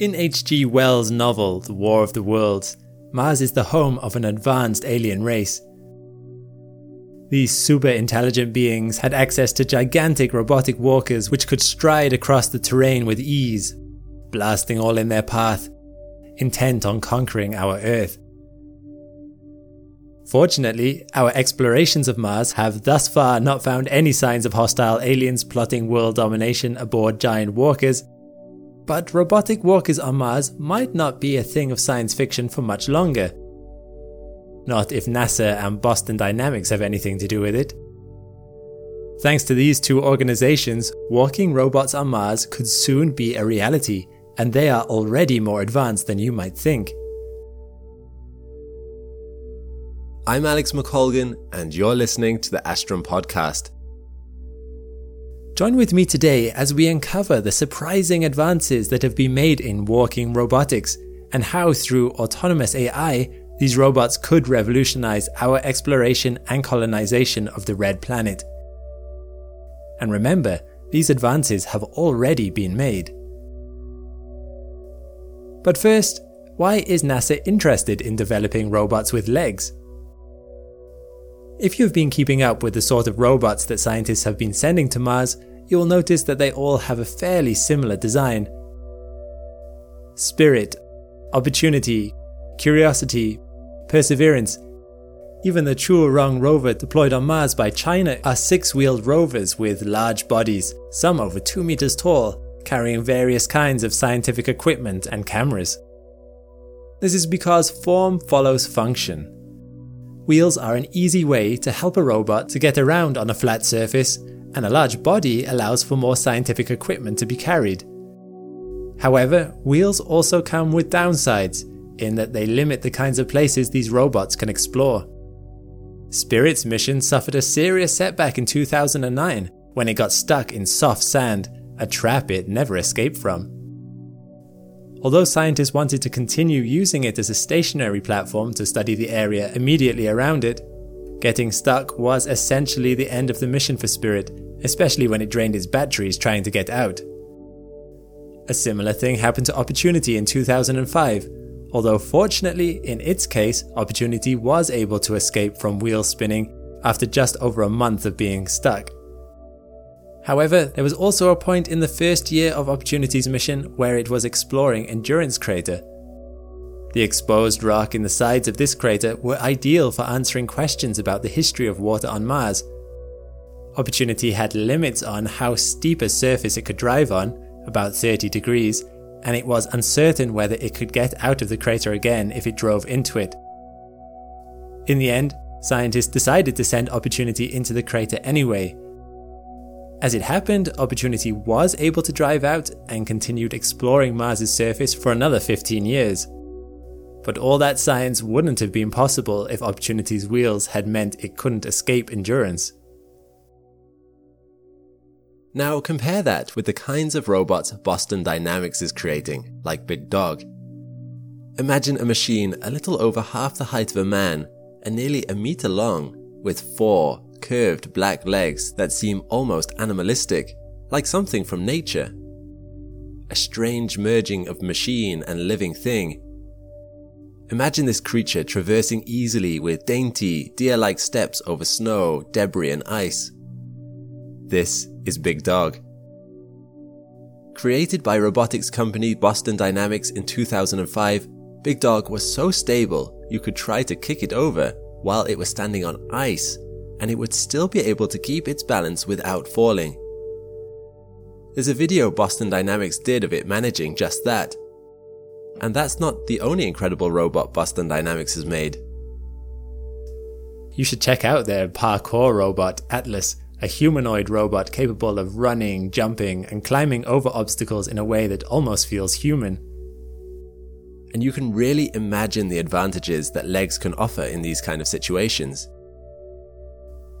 In H.G. Wells' novel, The War of the Worlds, Mars is the home of an advanced alien race. These super intelligent beings had access to gigantic robotic walkers which could stride across the terrain with ease, blasting all in their path, intent on conquering our Earth. Fortunately, our explorations of Mars have thus far not found any signs of hostile aliens plotting world domination aboard giant walkers, but robotic walkers on Mars might not be a thing of science fiction for much longer. Not if NASA and Boston Dynamics have anything to do with it. Thanks to these two organizations, walking robots on Mars could soon be a reality, and they are already more advanced than you might think. I'm Alex McColgan, and you're listening to the Astrum Podcast. Join with me today as we uncover the surprising advances that have been made in walking robotics and how, through autonomous AI, these robots could revolutionize our exploration and colonization of the Red Planet. And remember, these advances have already been made. But first, why is NASA interested in developing robots with legs? If you've been keeping up with the sort of robots that scientists have been sending to Mars, you'll notice that they all have a fairly similar design. Spirit, Opportunity, Curiosity, Perseverance, even the Zhurong rover deployed on Mars by China are six wheeled rovers with large bodies, some over 2 meters tall, carrying various kinds of scientific equipment and cameras. This is because form follows function. Wheels are an easy way to help a robot to get around on a flat surface, and a large body allows for more scientific equipment to be carried. However, wheels also come with downsides, in that they limit the kinds of places these robots can explore. Spirit's mission suffered a serious setback in 2009 when it got stuck in soft sand, a trap it never escaped from. Although scientists wanted to continue using it as a stationary platform to study the area immediately around it, getting stuck was essentially the end of the mission for Spirit, especially when it drained its batteries trying to get out. A similar thing happened to Opportunity in 2005, although fortunately, in its case, Opportunity was able to escape from wheel spinning after just over a month of being stuck. However, there was also a point in the first year of Opportunity's mission where it was exploring Endurance Crater. The exposed rock in the sides of this crater were ideal for answering questions about the history of water on Mars. Opportunity had limits on how steep a surface it could drive on, about 30 degrees, and it was uncertain whether it could get out of the crater again if it drove into it. In the end, scientists decided to send Opportunity into the crater anyway, as it happened, Opportunity was able to drive out and continued exploring Mars' surface for another 15 years. But all that science wouldn't have been possible if Opportunity's wheels had meant it couldn't escape endurance. Now compare that with the kinds of robots Boston Dynamics is creating, like Big Dog. Imagine a machine a little over half the height of a man and nearly a meter long, with four curved black legs that seem almost animalistic, like something from nature. A strange merging of machine and living thing. Imagine this creature traversing easily with dainty, deer like steps over snow, debris, and ice. This is Big Dog. Created by robotics company Boston Dynamics in 2005, Big Dog was so stable you could try to kick it over while it was standing on ice and it would still be able to keep its balance without falling. There's a video Boston Dynamics did of it managing just that. And that's not the only incredible robot Boston Dynamics has made. You should check out their parkour robot, Atlas, a humanoid robot capable of running, jumping, and climbing over obstacles in a way that almost feels human. And you can really imagine the advantages that legs can offer in these kind of situations.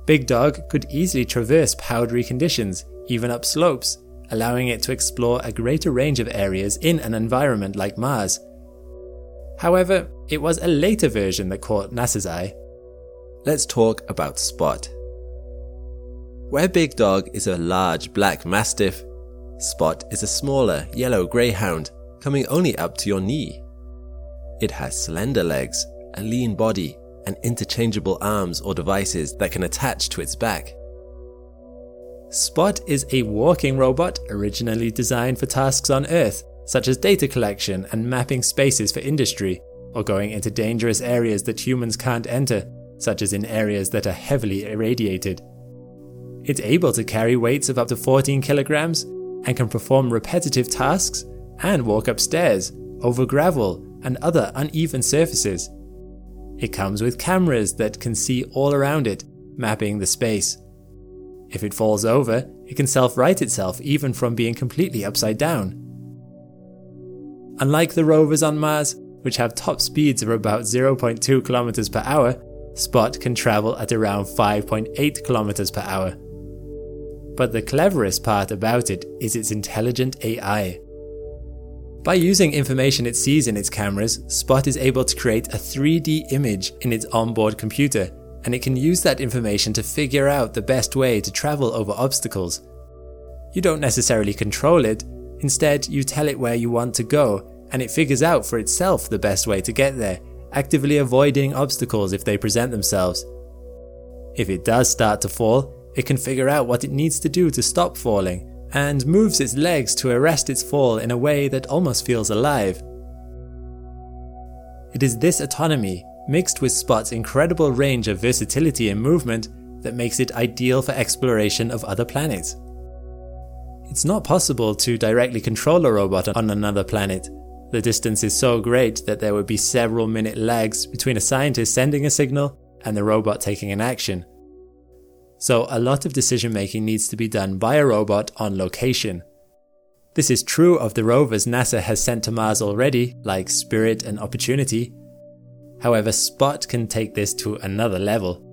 Big Dog could easily traverse powdery conditions, even up slopes, allowing it to explore a greater range of areas in an environment like Mars. However, it was a later version that caught NASA's eye. Let's talk about Spot. Where Big Dog is a large black mastiff, Spot is a smaller yellow greyhound, coming only up to your knee. It has slender legs, a lean body, and interchangeable arms or devices that can attach to its back. Spot is a walking robot originally designed for tasks on Earth, such as data collection and mapping spaces for industry, or going into dangerous areas that humans can't enter, such as in areas that are heavily irradiated. It's able to carry weights of up to 14 kilograms and can perform repetitive tasks and walk upstairs, over gravel, and other uneven surfaces. It comes with cameras that can see all around it, mapping the space. If it falls over, it can self right itself even from being completely upside down. Unlike the rovers on Mars, which have top speeds of about 0.2 km per hour, Spot can travel at around 5.8 km per hour. But the cleverest part about it is its intelligent AI. By using information it sees in its cameras, Spot is able to create a 3D image in its onboard computer, and it can use that information to figure out the best way to travel over obstacles. You don't necessarily control it, instead, you tell it where you want to go, and it figures out for itself the best way to get there, actively avoiding obstacles if they present themselves. If it does start to fall, it can figure out what it needs to do to stop falling and moves its legs to arrest its fall in a way that almost feels alive. It is this autonomy, mixed with Spot's incredible range of versatility and movement, that makes it ideal for exploration of other planets. It's not possible to directly control a robot on another planet. The distance is so great that there would be several minute lags between a scientist sending a signal and the robot taking an action. So a lot of decision making needs to be done by a robot on location. This is true of the rovers NASA has sent to Mars already, like Spirit and Opportunity. However, Spot can take this to another level.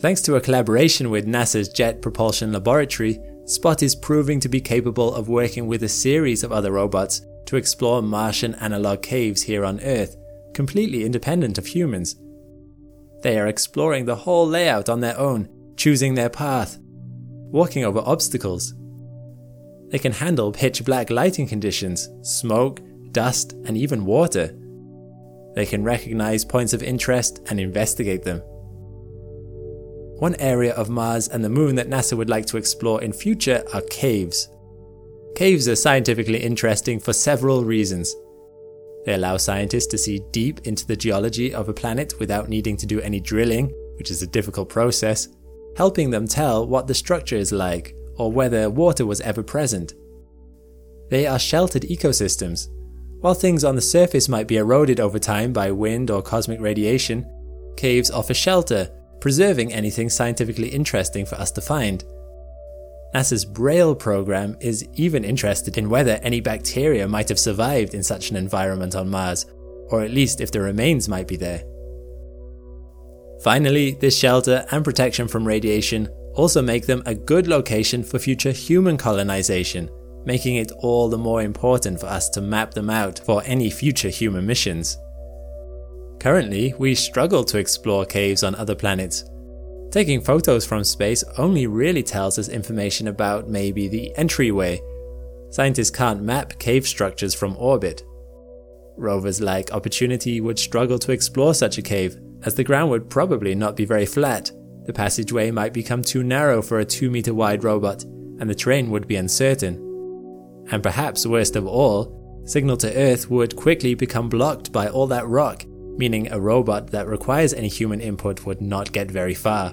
Thanks to a collaboration with NASA's Jet Propulsion Laboratory, Spot is proving to be capable of working with a series of other robots to explore Martian analog caves here on Earth, completely independent of humans. They are exploring the whole layout on their own, choosing their path, walking over obstacles. They can handle pitch black lighting conditions, smoke, dust, and even water. They can recognize points of interest and investigate them. One area of Mars and the Moon that NASA would like to explore in future are caves. Caves are scientifically interesting for several reasons. They allow scientists to see deep into the geology of a planet without needing to do any drilling, which is a difficult process, helping them tell what the structure is like or whether water was ever present. They are sheltered ecosystems. While things on the surface might be eroded over time by wind or cosmic radiation, caves offer shelter, preserving anything scientifically interesting for us to find. NASA's Braille program is even interested in whether any bacteria might have survived in such an environment on Mars, or at least if the remains might be there. Finally, this shelter and protection from radiation also make them a good location for future human colonization, making it all the more important for us to map them out for any future human missions. Currently, we struggle to explore caves on other planets, Taking photos from space only really tells us information about maybe the entryway. Scientists can't map cave structures from orbit. Rovers like Opportunity would struggle to explore such a cave, as the ground would probably not be very flat. The passageway might become too narrow for a 2 meter wide robot, and the terrain would be uncertain. And perhaps worst of all, signal to Earth would quickly become blocked by all that rock, meaning a robot that requires any human input would not get very far.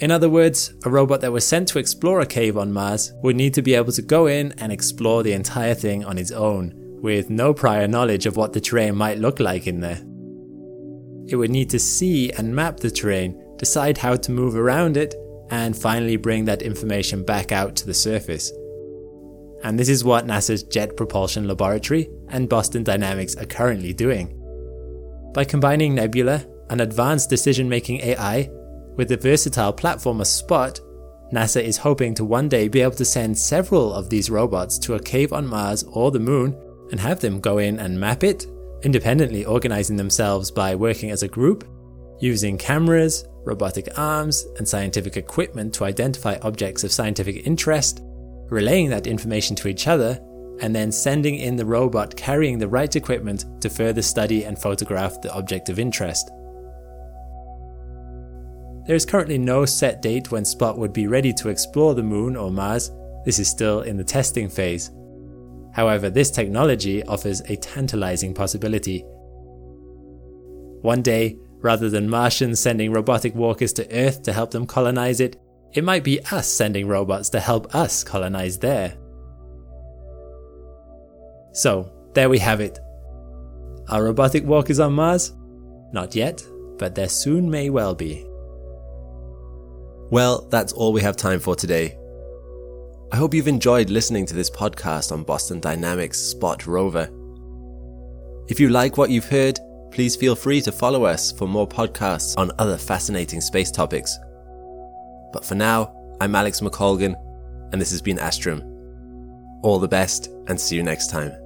In other words, a robot that was sent to explore a cave on Mars would need to be able to go in and explore the entire thing on its own, with no prior knowledge of what the terrain might look like in there. It would need to see and map the terrain, decide how to move around it, and finally bring that information back out to the surface. And this is what NASA's Jet Propulsion Laboratory and Boston Dynamics are currently doing. By combining Nebula, an advanced decision making AI, with the versatile platformer Spot, NASA is hoping to one day be able to send several of these robots to a cave on Mars or the Moon and have them go in and map it, independently organizing themselves by working as a group, using cameras, robotic arms, and scientific equipment to identify objects of scientific interest, relaying that information to each other, and then sending in the robot carrying the right equipment to further study and photograph the object of interest. There is currently no set date when Spot would be ready to explore the Moon or Mars, this is still in the testing phase. However, this technology offers a tantalizing possibility. One day, rather than Martians sending robotic walkers to Earth to help them colonize it, it might be us sending robots to help us colonize there. So, there we have it. Are robotic walkers on Mars? Not yet, but there soon may well be. Well, that's all we have time for today. I hope you've enjoyed listening to this podcast on Boston Dynamics Spot Rover. If you like what you've heard, please feel free to follow us for more podcasts on other fascinating space topics. But for now, I'm Alex McColgan, and this has been Astrum. All the best, and see you next time.